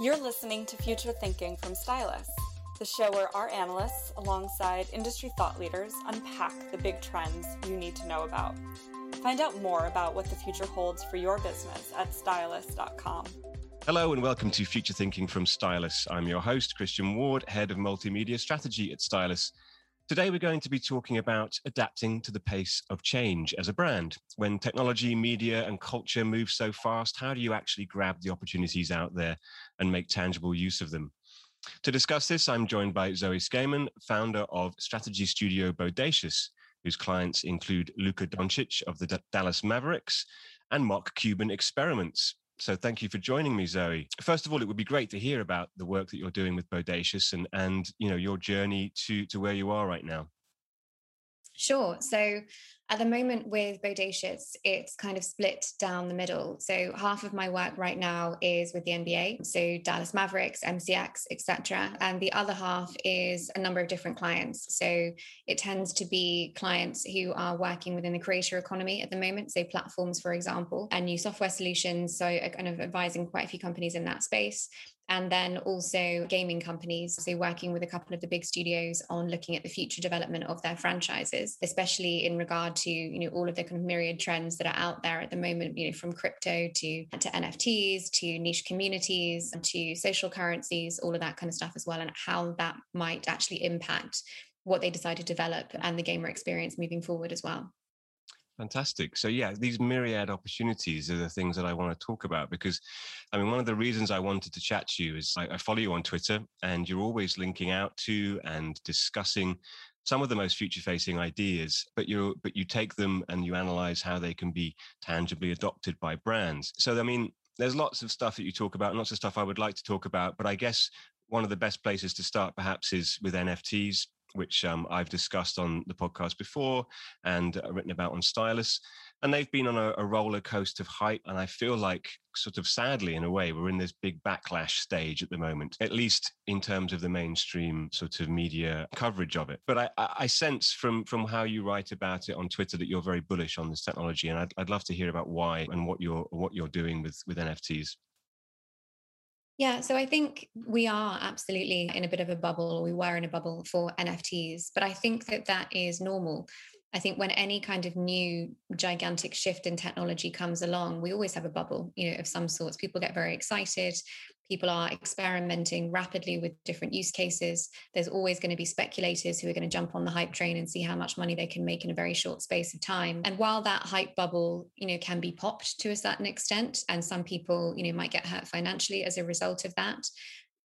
You're listening to Future Thinking from Stylus, the show where our analysts, alongside industry thought leaders, unpack the big trends you need to know about. Find out more about what the future holds for your business at stylus.com. Hello and welcome to Future Thinking from Stylus. I'm your host, Christian Ward, Head of Multimedia Strategy at Stylus. Today, we're going to be talking about adapting to the pace of change as a brand. When technology, media, and culture move so fast, how do you actually grab the opportunities out there and make tangible use of them? To discuss this, I'm joined by Zoe Scaman, founder of strategy studio Bodacious, whose clients include Luka Doncic of the D- Dallas Mavericks and Mark Cuban Experiments. So thank you for joining me, Zoe. First of all, it would be great to hear about the work that you're doing with Bodacious and and you know your journey to to where you are right now. Sure. So at the moment with Bodacious, it's kind of split down the middle. So half of my work right now is with the NBA, so Dallas Mavericks, MCX, etc. And the other half is a number of different clients. So it tends to be clients who are working within the creator economy at the moment, so platforms, for example, and new software solutions. So kind of advising quite a few companies in that space and then also gaming companies. So, working with a couple of the big studios on looking at the future development of their franchises, especially in regard to you know all of the kind of myriad trends that are out there at the moment. You know, from crypto to to NFTs to niche communities to social currencies, all of that kind of stuff as well, and how that might actually impact what they decide to develop and the gamer experience moving forward as well. Fantastic. So, yeah, these myriad opportunities are the things that I want to talk about because, I mean, one of the reasons I wanted to chat to you is I, I follow you on Twitter and you're always linking out to and discussing some of the most future facing ideas but you but you take them and you analyze how they can be tangibly adopted by brands so i mean there's lots of stuff that you talk about and lots of stuff i would like to talk about but i guess one of the best places to start perhaps is with nfts which um, I've discussed on the podcast before and uh, written about on Stylus. And they've been on a, a, roller coaster of hype. And I feel like, sort of sadly, in a way, we're in this big backlash stage at the moment, at least in terms of the mainstream sort of media coverage of it. But I, I sense from, from how you write about it on Twitter that you're very bullish on this technology. And I'd, I'd love to hear about why and what you're, what you're doing with, with NFTs. Yeah, so I think we are absolutely in a bit of a bubble. We were in a bubble for NFTs, but I think that that is normal. I think when any kind of new gigantic shift in technology comes along, we always have a bubble, you know, of some sorts. People get very excited. People are experimenting rapidly with different use cases. There's always going to be speculators who are going to jump on the hype train and see how much money they can make in a very short space of time. And while that hype bubble, you know, can be popped to a certain extent, and some people, you know, might get hurt financially as a result of that,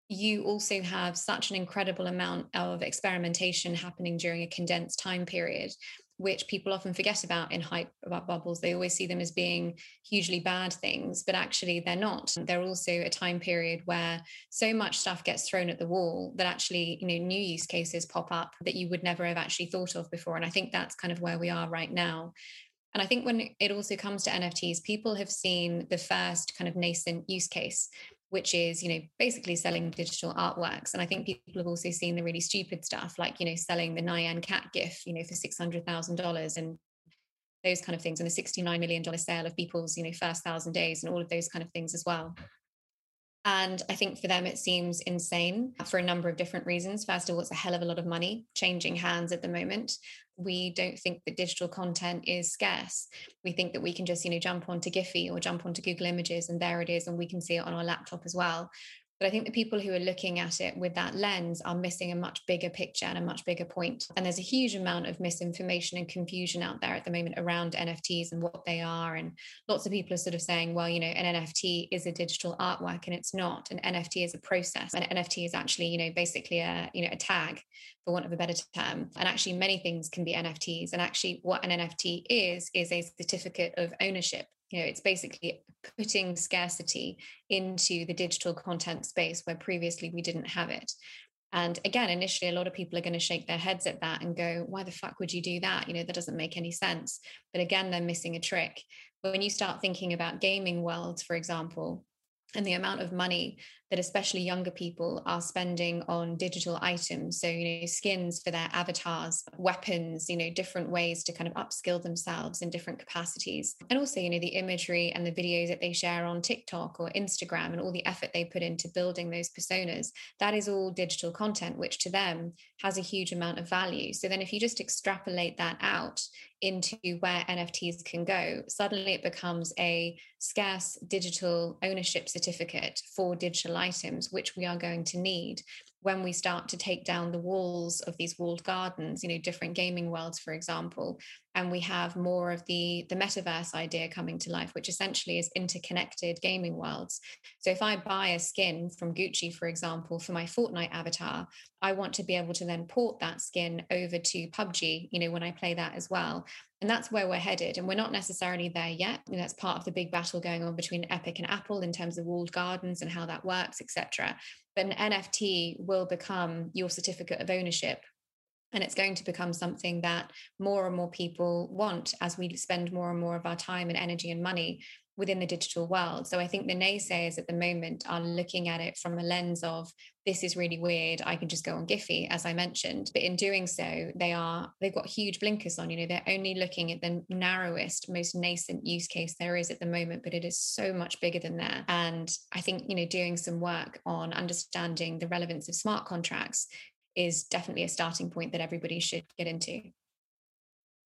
you also have such an incredible amount of experimentation happening during a condensed time period which people often forget about in hype about bubbles. They always see them as being hugely bad things, but actually they're not. They're also a time period where so much stuff gets thrown at the wall that actually, you know, new use cases pop up that you would never have actually thought of before. And I think that's kind of where we are right now. And I think when it also comes to NFTs, people have seen the first kind of nascent use case which is you know basically selling digital artworks. And i think people have also seen the really stupid stuff like you know selling the nyan cat gif you know for $600000 and those kind of things and the $69 million sale of Beeple's you know first thousand days and all of those kind of things as well and I think for them, it seems insane for a number of different reasons. First of all, it's a hell of a lot of money changing hands at the moment. We don't think that digital content is scarce. We think that we can just, you know, jump onto Giphy or jump onto Google Images and there it is, and we can see it on our laptop as well. But I think the people who are looking at it with that lens are missing a much bigger picture and a much bigger point. And there's a huge amount of misinformation and confusion out there at the moment around NFTs and what they are. And lots of people are sort of saying, well, you know, an NFT is a digital artwork and it's not. An NFT is a process. An NFT is actually, you know, basically a, you know, a tag for want of a better term. And actually many things can be NFTs. And actually what an NFT is, is a certificate of ownership you know it's basically putting scarcity into the digital content space where previously we didn't have it. And again initially a lot of people are going to shake their heads at that and go why the fuck would you do that? You know that doesn't make any sense. But again they're missing a trick. But when you start thinking about gaming worlds for example and the amount of money that especially younger people are spending on digital items. So, you know, skins for their avatars, weapons, you know, different ways to kind of upskill themselves in different capacities. And also, you know, the imagery and the videos that they share on TikTok or Instagram and all the effort they put into building those personas, that is all digital content, which to them has a huge amount of value. So then if you just extrapolate that out into where NFTs can go, suddenly it becomes a scarce digital ownership certificate for digital items, which we are going to need when we start to take down the walls of these walled gardens you know different gaming worlds for example and we have more of the the metaverse idea coming to life which essentially is interconnected gaming worlds. So if i buy a skin from gucci for example for my fortnite avatar i want to be able to then port that skin over to pubg you know when i play that as well. And that's where we're headed. And we're not necessarily there yet. That's part of the big battle going on between epic and apple in terms of walled gardens and how that works etc but an nft will become your certificate of ownership and it's going to become something that more and more people want as we spend more and more of our time and energy and money within the digital world. So I think the naysayers at the moment are looking at it from a lens of this is really weird. I can just go on Giphy, as I mentioned. But in doing so, they are they've got huge blinkers on. You know, they're only looking at the narrowest, most nascent use case there is at the moment, but it is so much bigger than that. And I think, you know, doing some work on understanding the relevance of smart contracts is definitely a starting point that everybody should get into.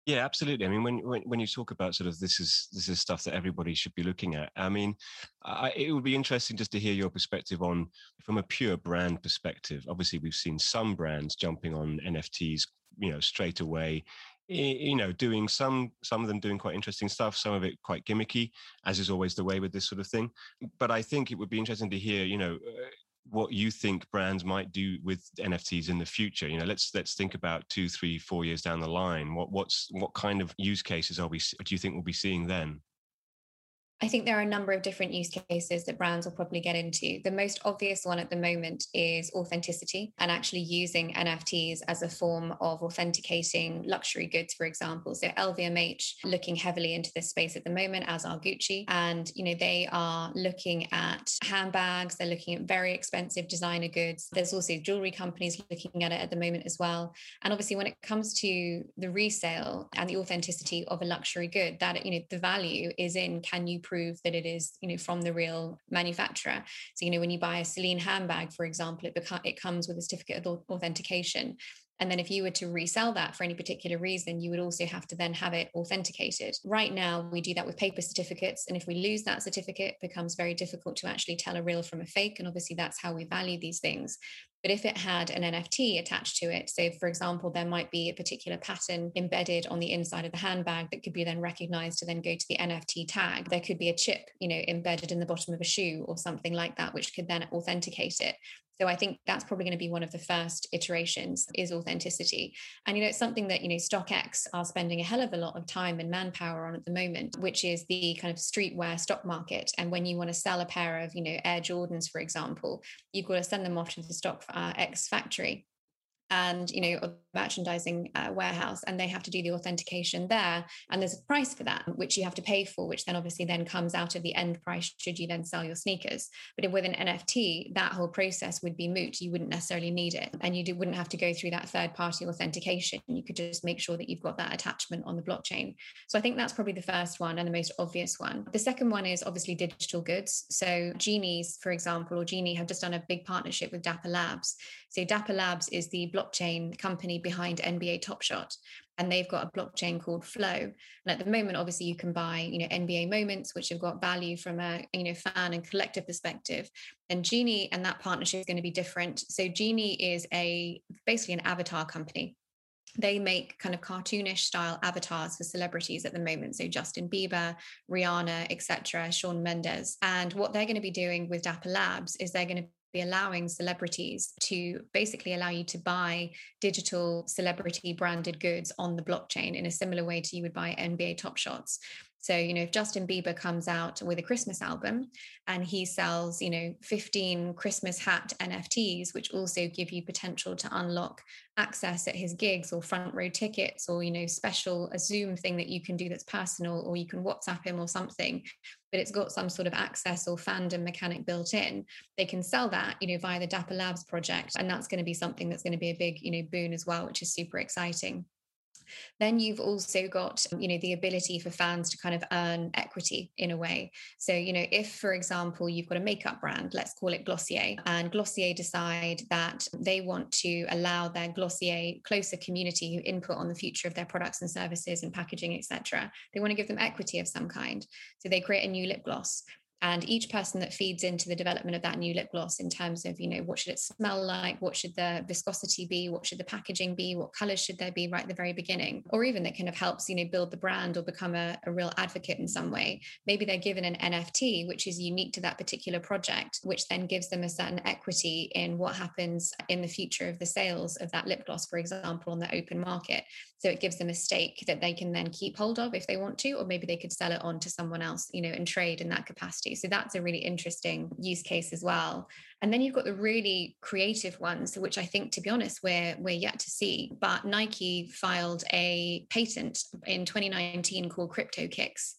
Yeah, absolutely. I mean, when, when when you talk about sort of this is this is stuff that everybody should be looking at. I mean, I, it would be interesting just to hear your perspective on from a pure brand perspective. Obviously, we've seen some brands jumping on NFTs, you know, straight away. You know, doing some some of them doing quite interesting stuff, some of it quite gimmicky, as is always the way with this sort of thing. But I think it would be interesting to hear, you know, uh, what you think brands might do with NFTs in the future. You know, let's let's think about two, three, four years down the line. What what's what kind of use cases are we? Do you think we'll be seeing then? I think there are a number of different use cases that brands will probably get into. The most obvious one at the moment is authenticity and actually using NFTs as a form of authenticating luxury goods, for example. So LVMH looking heavily into this space at the moment, as are Gucci. And, you know, they are looking at handbags, they're looking at very expensive designer goods. There's also jewelry companies looking at it at the moment as well. And obviously, when it comes to the resale and the authenticity of a luxury good, that, you know, the value is in can you prove that it is, you know, from the real manufacturer. So, you know, when you buy a Celine handbag, for example, it, beca- it comes with a certificate of authentication. And then if you were to resell that for any particular reason, you would also have to then have it authenticated. Right now, we do that with paper certificates. And if we lose that certificate, it becomes very difficult to actually tell a real from a fake. And obviously, that's how we value these things. But if it had an NFT attached to it, so for example, there might be a particular pattern embedded on the inside of the handbag that could be then recognized to then go to the NFT tag. There could be a chip, you know, embedded in the bottom of a shoe or something like that, which could then authenticate it. So I think that's probably going to be one of the first iterations is authenticity. And you know, it's something that, you know, StockX are spending a hell of a lot of time and manpower on at the moment, which is the kind of streetwear stock market. And when you want to sell a pair of, you know, Air Jordans, for example, you've got to send them off to the stock uh, X factory and you know merchandising uh, warehouse and they have to do the authentication there and there's a price for that which you have to pay for which then obviously then comes out of the end price should you then sell your sneakers. But with an nft that whole process would be moot. You wouldn't necessarily need it and you do, wouldn't have to go through that third party authentication. You could just make sure that you've got that attachment on the blockchain. So i think that's probably the first one and the most obvious one. The second one is obviously digital goods. So genies for example or genie have just done a big partnership with dapper labs. So dapper labs is the blockchain company behind NBA Top Shot, and they've got a blockchain called Flow. And at the moment, obviously, you can buy you know NBA moments, which have got value from a you know fan and collective perspective. And Genie and that partnership is going to be different. So Genie is a basically an avatar company they make kind of cartoonish style avatars for celebrities at the moment so justin bieber rihanna etc shawn mendes and what they're going to be doing with dapper labs is they're going to allowing celebrities to basically allow you to buy digital celebrity branded goods on the blockchain in a similar way to you would buy NBA Top Shots. So, you know, if Justin Bieber comes out with a Christmas album and he sells, you know, 15 Christmas hat NFTs, which also give you potential to unlock access at his gigs or front row tickets or, you know, special a Zoom thing that you can do that's personal or you can WhatsApp him or something, but it's got some sort of access or fandom mechanic built in, they can sell that, you know, via the Dapper Labs project. And that's going to be something that's going to be a big, you know, boon as well, which is super exciting. Then you've also got, you know, the ability for fans to kind of earn equity in a way. So, you know, if, for example, you've got a makeup brand, let's call it Glossier, and Glossier decide that they want to allow their Glossier closer community input on the future of their products and services and packaging, etc. They want to give them equity of some kind. So they create a new lip gloss and each person that feeds into the development of that new lip gloss in terms of you know what should it smell like what should the viscosity be what should the packaging be what colors should there be right at the very beginning or even that kind of helps you know build the brand or become a, a real advocate in some way. Maybe they're given an nft which is unique to that particular project which then gives them a certain equity in what happens in the future of the sales of that lip gloss for example on the open market so it gives them a stake that they can then keep hold of if they want to or maybe they could sell it on to someone else you know and trade in that capacity so that's a really interesting use case as well. And then you've got the really creative ones, which I think, to be honest, we're we're yet to see. But Nike filed a patent in 2019 called Crypto Kicks,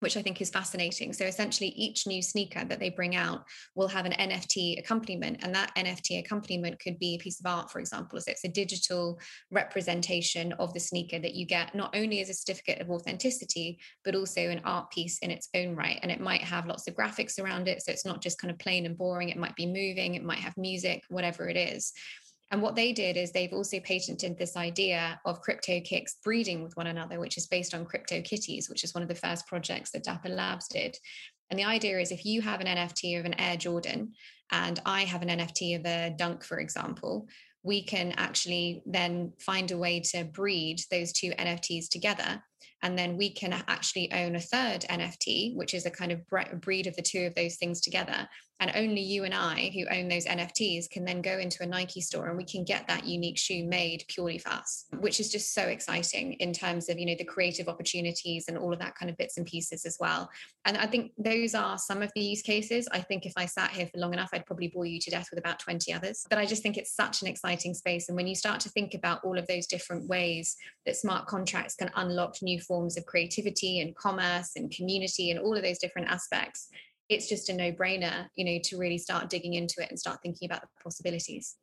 which I think is fascinating. So essentially, each new sneaker that they bring out will have an NFT accompaniment, and that NFT accompaniment could be a piece of art, for example. So it's a digital representation of the sneaker that you get not only as a certificate of authenticity, but also an art piece in its own right. And it might have lots of graphics around it, so it's not just kind of plain and boring. It might be moving, it might have music, whatever it is. And what they did is they've also patented this idea of crypto kicks breeding with one another, which is based on crypto kitties, which is one of the first projects that Dapper Labs did. And the idea is if you have an NFT of an Air Jordan and I have an NFT of a Dunk, for example, we can actually then find a way to breed those two NFTs together. And then we can actually own a third NFT, which is a kind of breed of the two of those things together and only you and I who own those NFTs can then go into a Nike store and we can get that unique shoe made purely for us, which is just so exciting in terms of, you know, the creative opportunities and all of that kind of bits and pieces as well. And I think those are some of the use cases. I think if I sat here for long enough, I'd probably bore you to death with about 20 others. But I just think it's such an exciting space. And when you start to think about all of those different ways that smart contracts can unlock new forms of creativity and commerce and community and all of those different aspects, it's just a no-brainer you know to really start digging into it and start thinking about the possibilities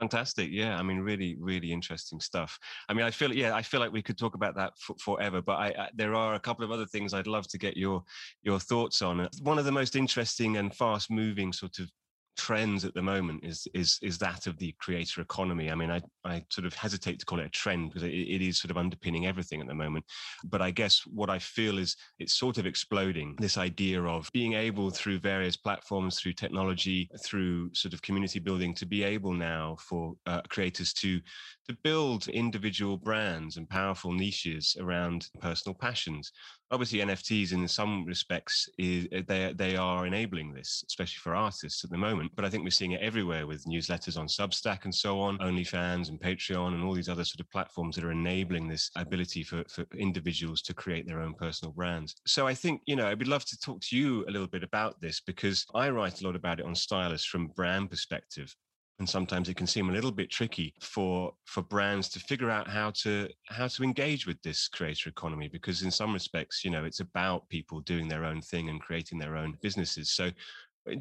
Fantastic. Yeah. I mean, really, really interesting stuff. I mean, I feel, yeah, I feel like we could talk about that for, forever, but I, I, there are a couple of other things I'd love to get your, your thoughts on. One of the most interesting and fast moving sort of trends at the moment is is is that of the creator economy. I mean, I I sort of hesitate to call it a trend because it, it is sort of underpinning everything at the moment. But I guess what I feel is it's sort of exploding. This idea of being able through various platforms, through technology, through sort of community building, to be able now for uh, creators to to build individual brands and powerful niches around personal passions obviously nfts in some respects is they they are enabling this especially for artists at the moment Um, but i think we're seeing it everywhere with newsletters on substack and so on onlyfans and patreon and all these other sort of platforms that are enabling this ability for, for individuals to create their own personal brands. So i think you know i'd love to talk to you a little bit about this because i write a lot about it on stylus from brand perspective. And sometimes it can seem a little bit tricky for for brands to figure out how to how to engage with this creator economy because in some respects you know it's about people doing their own thing and creating their own businesses. So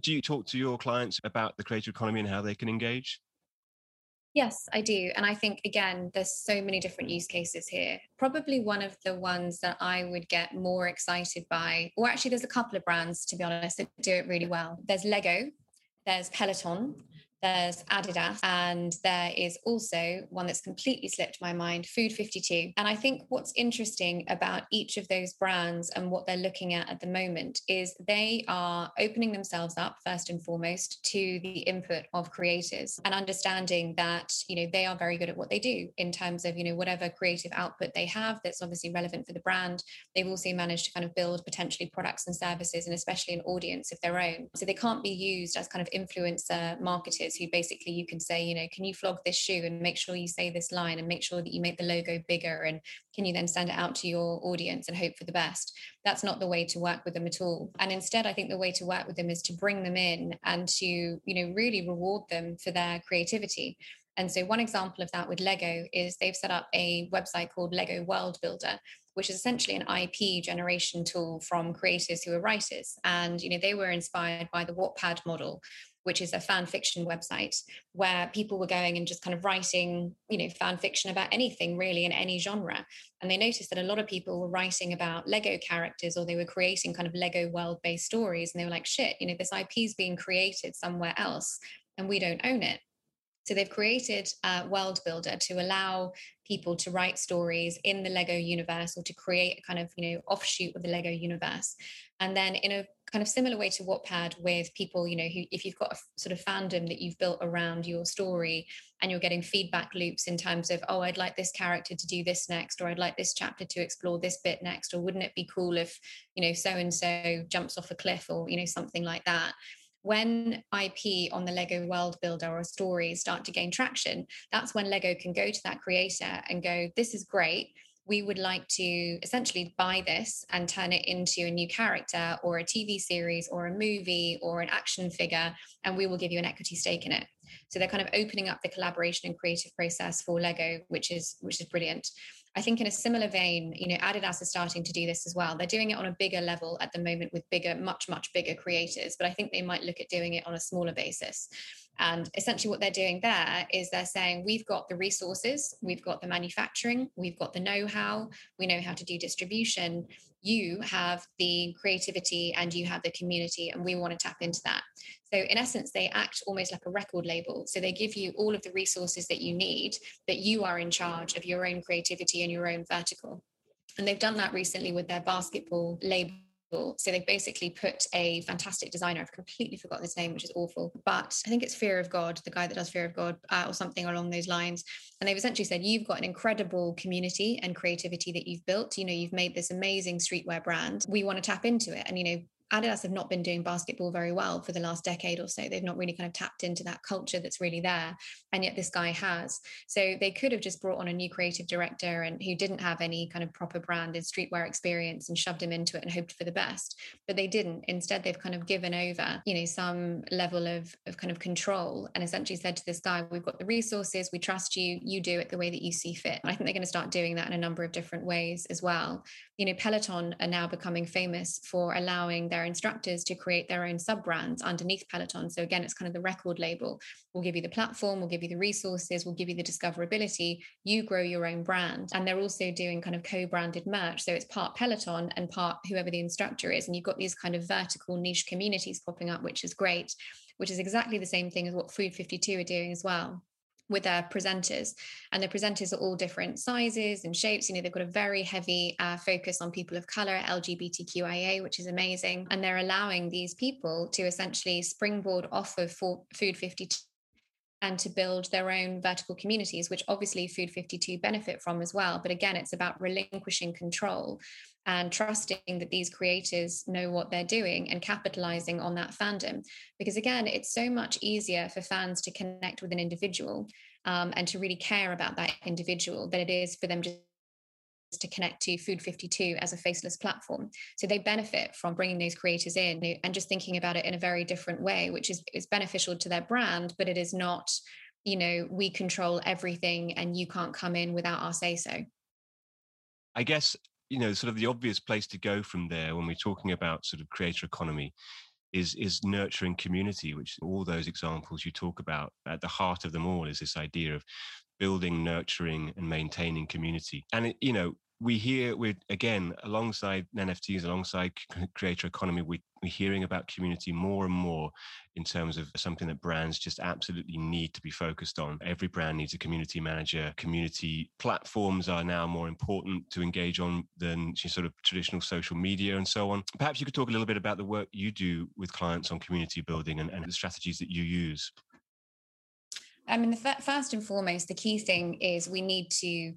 do you talk to your clients about the creative economy and how they can engage Yes, I do. And I think, again, there's so many different use cases here. Probably one of the ones that I would get more excited by, or actually, there's a couple of brands, to be honest, that do it really well. There's Lego, there's Peloton, there's Adidas, and there is also one that's completely slipped my mind Food 52. And I think what's interesting about each of those brands and what they're looking at at the moment is they are opening themselves up, first and foremost, to the input of creators and understanding that, you know, they are very good at what they do in terms of, you know, whatever creative output they have that's obviously relevant for the brand. They've also managed to kind of build potentially products and services and especially an audience of their own. So they can't be used as kind of influencer marketers who basically you can say, you know, can you flog this shoe and make sure you say this line and make sure that you make the logo bigger and can you then send it out to your audience and hope for the best? That's not the way to work with them at all. And instead, I think the way to work with them is to bring them in and to, you know, really reward them for their creativity. And so, one example of that with Lego is they've set up a website called Lego World Builder, which is essentially an IP generation tool from creators who are writers. And you know, they were inspired by the Wattpad model, which is a fan fiction website where people were going and just kind of writing, you know, fan fiction about anything really in any genre. And they noticed that a lot of people were writing about Lego characters or they were creating kind of Lego world based stories. And they were like, shit, you know, this IP is being created somewhere else and we don't own it. So they've created a World Builder to allow people to write stories in the Lego universe or to create a kind of, you know, offshoot of the Lego universe. And then in a kind of similar way to Wattpad with people, you know, who if you've got a sort of fandom that you've built around your story and you're getting feedback loops in terms of, oh, I'd like this character to do this next, or I'd like this chapter to explore this bit next, or wouldn't it be cool if, you know, so and so jumps off a cliff or, you know, something like that when IP on the Lego world builder or stories start to gain traction, that's when Lego can go to that creator and go, This is great. We would like to essentially buy this and turn it into a new character or a TV series or a movie or an action figure, and we will give you an equity stake in it. So they're kind of opening up the collaboration and creative process for Lego, which is which is brilliant. I think in a similar vein, you know, Adidas is starting to do this as well. They're doing it on a bigger level at the moment with bigger, much, much bigger creators, but I think they might look at doing it on a smaller basis. And essentially, what they're doing there is they're saying, we've got the resources, we've got the manufacturing, we've got the know how, we know how to do distribution. You have the creativity and you have the community, and we want to tap into that. So, in essence, they act almost like a record label. So, they give you all of the resources that you need, that you are in charge of your own creativity and your own vertical. And they've done that recently with their basketball label so they basically put a fantastic designer, I've completely forgotten his name, which is awful, but I think it's Fear of God, the guy that does Fear of God uh, or something along those lines. And they've essentially said, you've got an incredible community and creativity that you've built. You know, you've made this amazing streetwear brand. We want to tap into it. And, you know, Adidas have not been doing basketball very well for the last decade or so. They've not really kind of tapped into that culture that's really there. And yet this guy has. So they could have just brought on a new creative director and who didn't have any kind of proper brand and streetwear experience and shoved him into it and hoped for the best. But they didn't. Instead, they've kind of given over, you know, some level of, of kind of control and essentially said to this guy, we've got the resources, we trust you, you do it the way that you see fit. And I think they're going to start doing that in a number of different ways as well. You know, Peloton are now becoming famous for allowing their instructors to create their own sub brands underneath Peloton. So again, it's kind of the record label. We'll give you the platform, we'll give you the resources, we'll give you the discoverability. You grow your own brand. And they're also doing kind of co-branded merch. So it's part Peloton and part whoever the instructor is. And you've got these kind of vertical niche communities popping up, which is great, which is exactly the same thing as what Food 52 are doing as well with their presenters and the presenters are all different sizes and shapes. You know they've got a very heavy uh, focus on people of color lgbtqia which is amazing. And they're allowing these people to essentially springboard off of food 52 and to build their own vertical communities which obviously food 52 benefit from as well but again it's about relinquishing control and trusting that these creators know what they're doing and capitalizing on that fandom. Because again, it's so much easier for fans to connect with an individual um, and to really care about that individual than it is for them just to connect to Food 52 as a faceless platform. So they benefit from bringing those creators in and just thinking about it in a very different way, which is, is beneficial to their brand, but it is not, you know, we control everything and you can't come in without our say so. I guess you know, sort of the obvious place to go from there when we're talking about sort of creator economy is is nurturing community, which all those examples you talk about at the heart of them all is this idea of building, nurturing, and maintaining community. And it, you know, we hear we're again alongside nfts alongside creator economy we, we're hearing about community more and more in terms of something that brands just absolutely need to be focused on. Every brand needs a community manager. Community platforms are now more important to engage on than sort of traditional social media and so on. Perhaps you could talk a little bit about the work you do with clients on community building and, and the strategies that you use I mean, the f- first and foremost, the key thing is we need to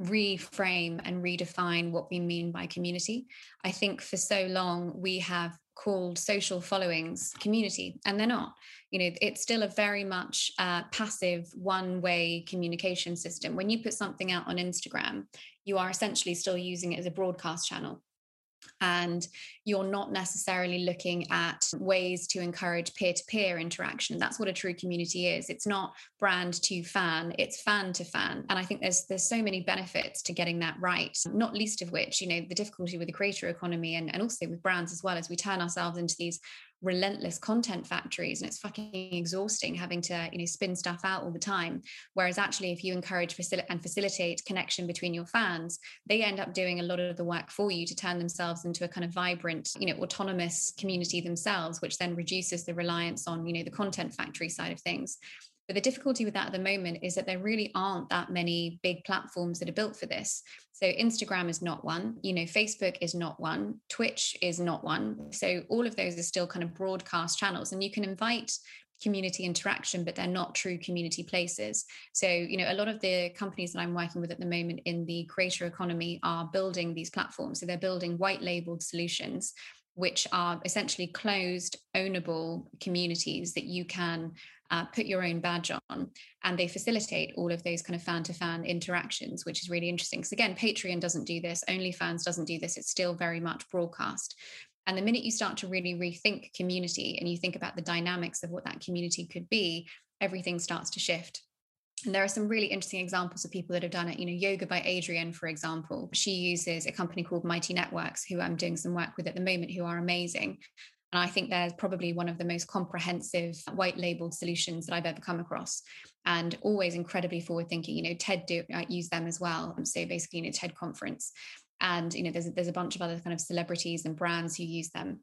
reframe and redefine what we mean by community. I think for so long we have called social followings community and they're not. You know it's still a very much uh, passive one way communication system. When you put something out on instagram you are essentially still using it as a broadcast channel and you're not necessarily looking at ways to encourage peer-to-peer interaction. That's what a true community is. It's not brand to fan it's fan to fan. And i think there's there's so many benefits to getting that right not least of which you know the difficulty with the creator economy and, and also with brands as well as we turn ourselves into these relentless content factories and it's fucking exhausting having to you know spin stuff out all the time. Whereas actually if you encourage facil- and facilitate connection between your fans they end up doing a lot of the work for you to turn themselves into a kind of vibrant you know autonomous community themselves which then reduces the reliance on you know the content factory side of things but the difficulty with that at the moment is that there really aren't that many big platforms that are built for this. So Instagram is not one, you know, Facebook is not one, Twitch is not one. So all of those are still kind of broadcast channels and you can invite community interaction but they're not true community places so you know a lot of the companies that i'm working with at the moment in the creator economy are building these platforms so they're building white labeled solutions which are essentially closed ownable communities that you can uh, put your own badge on and they facilitate all of those kind of fan to fan interactions which is really interesting because again patreon doesn't do this onlyfans doesn't do this it's still very much broadcast and the minute you start to really rethink community and you think about the dynamics of what that community could be everything starts to shift and there are some really interesting examples of people that have done it. You know, Yoga by Adriene, for example, she uses a company called Mighty Networks, who I'm doing some work with at the moment, who are amazing. And I think they're probably one of the most comprehensive white labeled solutions that I've ever come across and always incredibly forward thinking. You know, TED do uh, use them as well. So basically, you know, TED conference. And, you know, there's, there's a bunch of other kind of celebrities and brands who use them.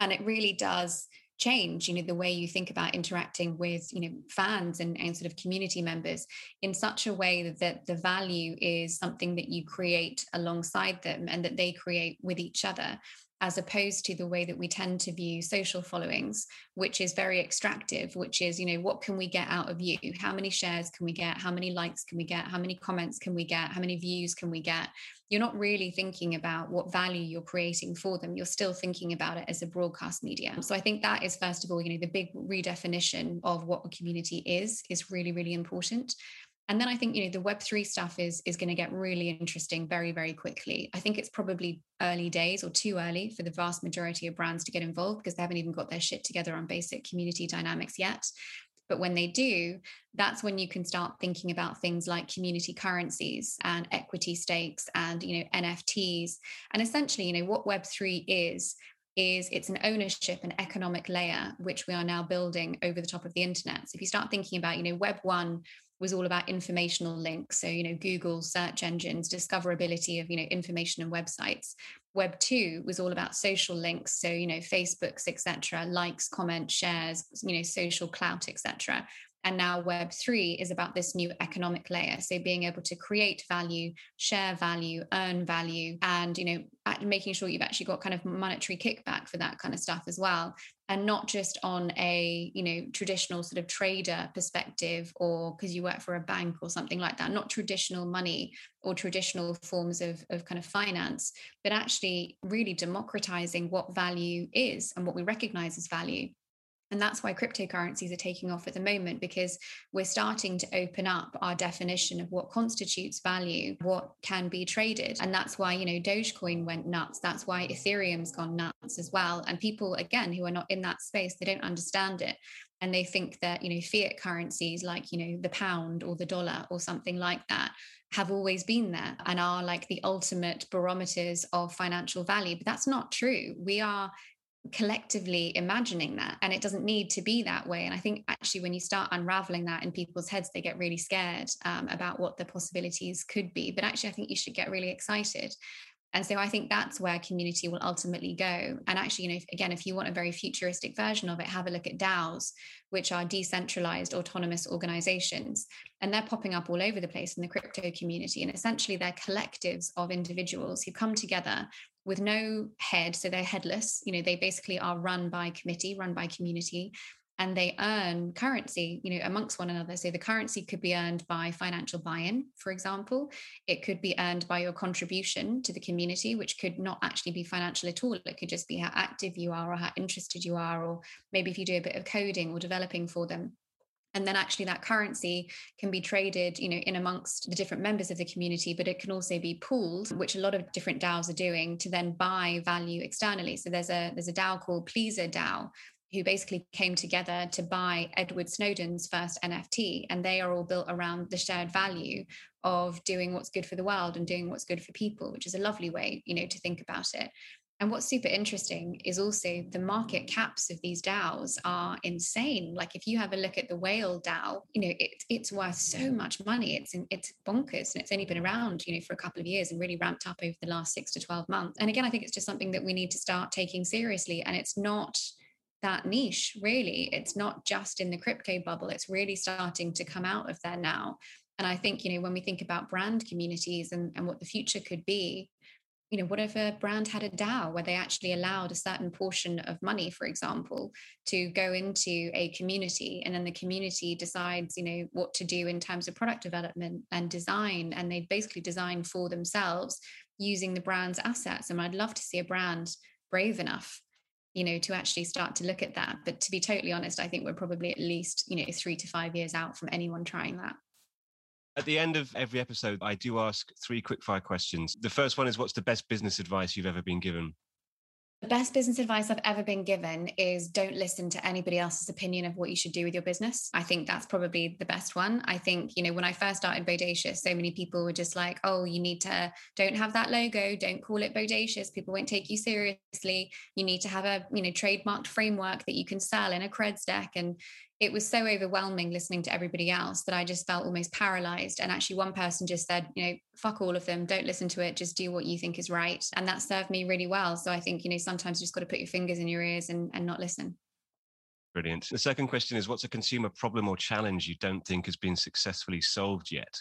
And it really does change you know the way you think about interacting with you know fans and, and sort of community members in such a way that the value is something that you create alongside them and that they create with each other as opposed to the way that we tend to view social followings which is very extractive which is you know what can we get out of you? How many shares can we get? How many likes can we get? How many comments can we get? How many views can we get? You're not really thinking about what value you're creating for them. You're still thinking about it as a broadcast media so i think that is first of all you know the big redefinition of what a community is is really really important and then I think you know the Web3 stuff is is going to get really interesting very very quickly. I think it's probably early days or too early for the vast majority of brands to get involved because they haven't even got their shit together on basic community dynamics yet. But when they do, that's when you can start thinking about things like community currencies and equity stakes and you know NFTs. And essentially, you know what Web3 is is it's an ownership and economic layer which we are now building over the top of the internet. So if you start thinking about, you know, Web one was all about informational links. So, you know, Google search engines, discoverability of, you know, information and websites. Web two was all about social links. So, you know, Facebooks, etc., likes, comments, shares, you know, social clout, etc. And now Web3 is about this new economic layer. So being able to create value, share value, earn value, and you know, making sure you've actually got kind of monetary kickback for that kind of stuff as well. And not just on a, you know, traditional sort of trader perspective or because you work for a bank or something like that, not traditional money or traditional forms of, of kind of finance, but actually really democratizing what value is and what we recognize as value and that's why cryptocurrencies are taking off at the moment because we're starting to open up our definition of what constitutes value, what can be traded. And that's why, you know, Dogecoin went nuts. That's why Ethereum's gone nuts as well. And people, again, who are not in that space, they don't understand it. And they think that, you know, fiat currencies like, you know, the pound or the dollar or something like that have always been there and are like the ultimate barometers of financial value. But that's not true. We are collectively imagining that and it doesn't need to be that way. And i think actually when you start unraveling that in people's heads they get really scared um, about what the possibilities could be. But actually i think you should get really excited. And so i think that's where community will ultimately go. And actually you know if, again if you want a very futuristic version of it have a look at daos which are decentralized autonomous organizations. And they're popping up all over the place in the crypto community. And essentially they're collectives of individuals who come together with no head so they're headless you know they basically are run by committee run by community and they earn currency you know amongst one another. So the currency could be earned by financial buy-in for example. It could be earned by your contribution to the community which could not actually be financial at all. It could just be how active you are or how interested you are or maybe if you do a bit of coding or developing for them and then actually that currency can be traded you know in amongst the different members of the community but it can also be pooled which a lot of different DAOs are doing to then buy value externally so there's a there's a DAO called Pleasr DAO who basically came together to buy Edward Snowden's first NFT. And they are all built around the shared value of doing what's good for the world and doing what's good for people, which is a lovely way, you know, to think about it. And what's super interesting is also the market caps of these DAOs are insane. Like if you have a look at the whale DAO, you know, it, it's worth so much money. It's it's bonkers, and it's only been around, you know, for a couple of years and really ramped up over the last six to twelve months. And again, I think it's just something that we need to start taking seriously. And it's not that niche really it's not just in the crypto bubble it's really starting to come out of there now and i think you know when we think about brand communities and, and what the future could be you know what if a brand had a dao where they actually allowed a certain portion of money for example to go into a community? And then the community decides you know what to do in terms of product development and design and they basically design for themselves using the brand's assets. And i'd love to see a brand brave enough you know to actually start to look at that. But to be totally honest i think we're probably at least you know 3 to 5 years out from anyone trying that at the end of every episode i do ask three quick fire questions the first one is what's the best business advice you've ever been given the best business advice I've ever been given is don't listen to anybody else's opinion of what you should do with your business. I think that's probably the best one. I think, you know, when I first started Bodacious, so many people were just like, oh, you need to don't have that logo, don't call it Bodacious. People won't take you seriously. You need to have a, you know, trademarked framework that you can sell in a creds deck. And it was so overwhelming listening to everybody else that I just felt almost paralyzed. And actually, one person just said, you know, fuck all of them, don't listen to it, just do what you think is right. And that served me really well. So I think, you know, sometimes you just got to put your fingers in your ears and, and not listen. Brilliant. The second question is what's a consumer problem or challenge you don't think has been successfully solved yet?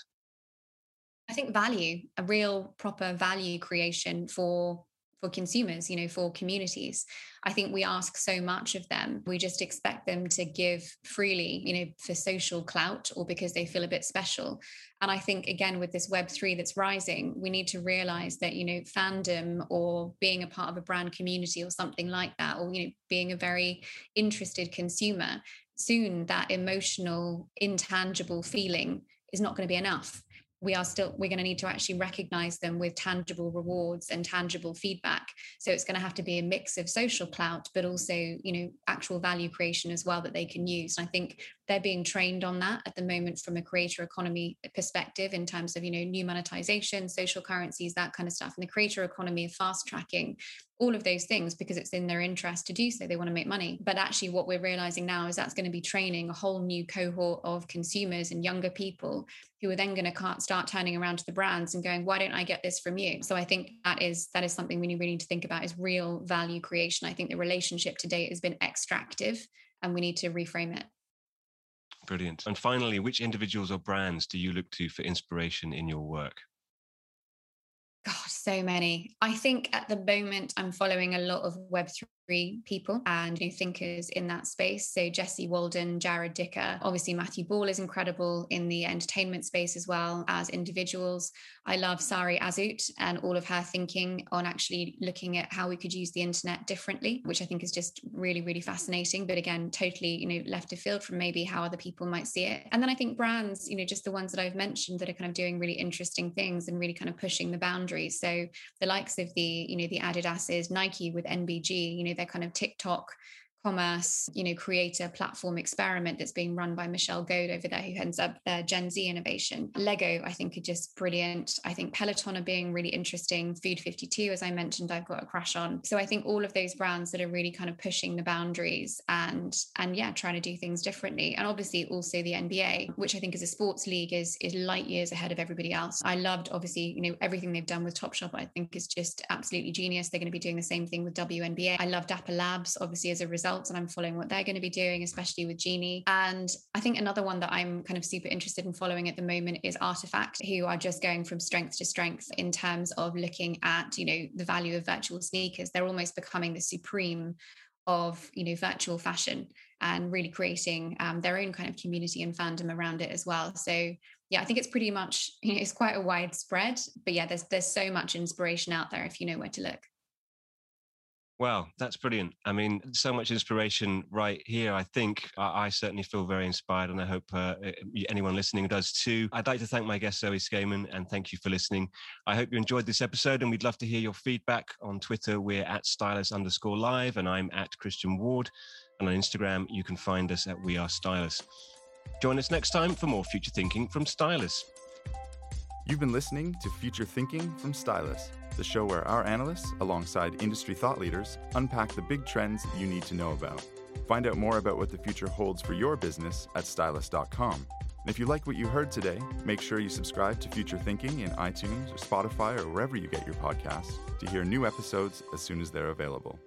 I think value, a real proper value creation for for consumers, you know, for communities. I think we ask so much of them. We just expect them to give freely, you know, for social clout or because they feel a bit special. And I think, again, with this Web3 that's rising, we need to realize that, you know, fandom or being a part of a brand community or something like that, or, you know, being a very interested consumer, soon that emotional, intangible feeling is not going to be enough we are still we're going to need to actually recognize them with tangible rewards and tangible feedback. So it's going to have to be a mix of social clout but also you know actual value creation as well that they can use. And i think they're being trained on that at the moment from a creator economy perspective in terms of you know new monetization social currencies that kind of stuff and the creator economy fast tracking all of those things because it's in their interest to do so. They want to make money. But actually, what we're realizing now is that's going to be training a whole new cohort of consumers and younger people who are then going to start turning around to the brands and going, why don't I get this from you? So I think that is that is something we really need to think about is real value creation. I think the relationship to date has been extractive and we need to reframe it. Brilliant. And finally, which individuals or brands do you look to for inspiration in your work? God, so many. I think at the moment I'm following a lot of Web3 people and new thinkers in that space. So Jesse Walden, Jarrod Dicker, obviously Matthew Ball is incredible in the entertainment space as well as individuals. I love Sari Azout and all of her thinking on actually looking at how we could use the internet differently, which I think is just really, really fascinating. But again, totally, you know, left of field from maybe how other people might see it. And then I think brands, you know, just the ones that I've mentioned that are kind of doing really interesting things and really kind of pushing the boundaries. So the likes of the, you know, the Adidas's, Nike with NBG, you know, their kind of TikTok commerce, you know, creator platform experiment that's being run by Michelle Goad over there, who heads up their Gen Z innovation. Lego, I think, are just brilliant. I think Peloton are being really interesting. Food 52, as I mentioned, I've got a crush on. So I think all of those brands that are really kind of pushing the boundaries and and yeah, trying to do things differently. And obviously also the NBA, which I think as a sports league is is light years ahead of everybody else. I loved obviously, you know, everything they've done with Top Shot, I think is just absolutely genius. They're going to be doing the same thing with WNBA. I loved Dapper Labs, obviously, as a result and I'm following what they're going to be doing, especially with Genie. And I think another one that I'm kind of super interested in following at the moment is RTFKT, who are just going from strength to strength in terms of looking at, you know, the value of virtual sneakers. They're almost becoming the supreme of you know virtual fashion and really creating um, their own kind of community and fandom around it as well so yeah i think it's pretty much you know it's quite a widespread but yeah there's there's so much inspiration out there if you know where to look Wow, that's brilliant. I mean, so much inspiration right here. I think I, I certainly feel very inspired, and I hope uh, anyone listening does too. I'd like to thank my guest, Zoe Scaman, and thank you for listening. I hope you enjoyed this episode, and we'd love to hear your feedback. On Twitter, we're at stylus underscore live, and I'm at Christian Ward. And on Instagram, you can find us at We Are Stylus. Join us next time for more future thinking from Stylus. You've been listening to Future Thinking from Stylus the show where our analysts, alongside industry thought leaders, unpack the big trends you need to know about. Find out more about what the future holds for your business at stylus.com. And if you like what you heard today, make sure you subscribe to Future Thinking in iTunes or Spotify or wherever you get your podcasts to hear new episodes as soon as they're available.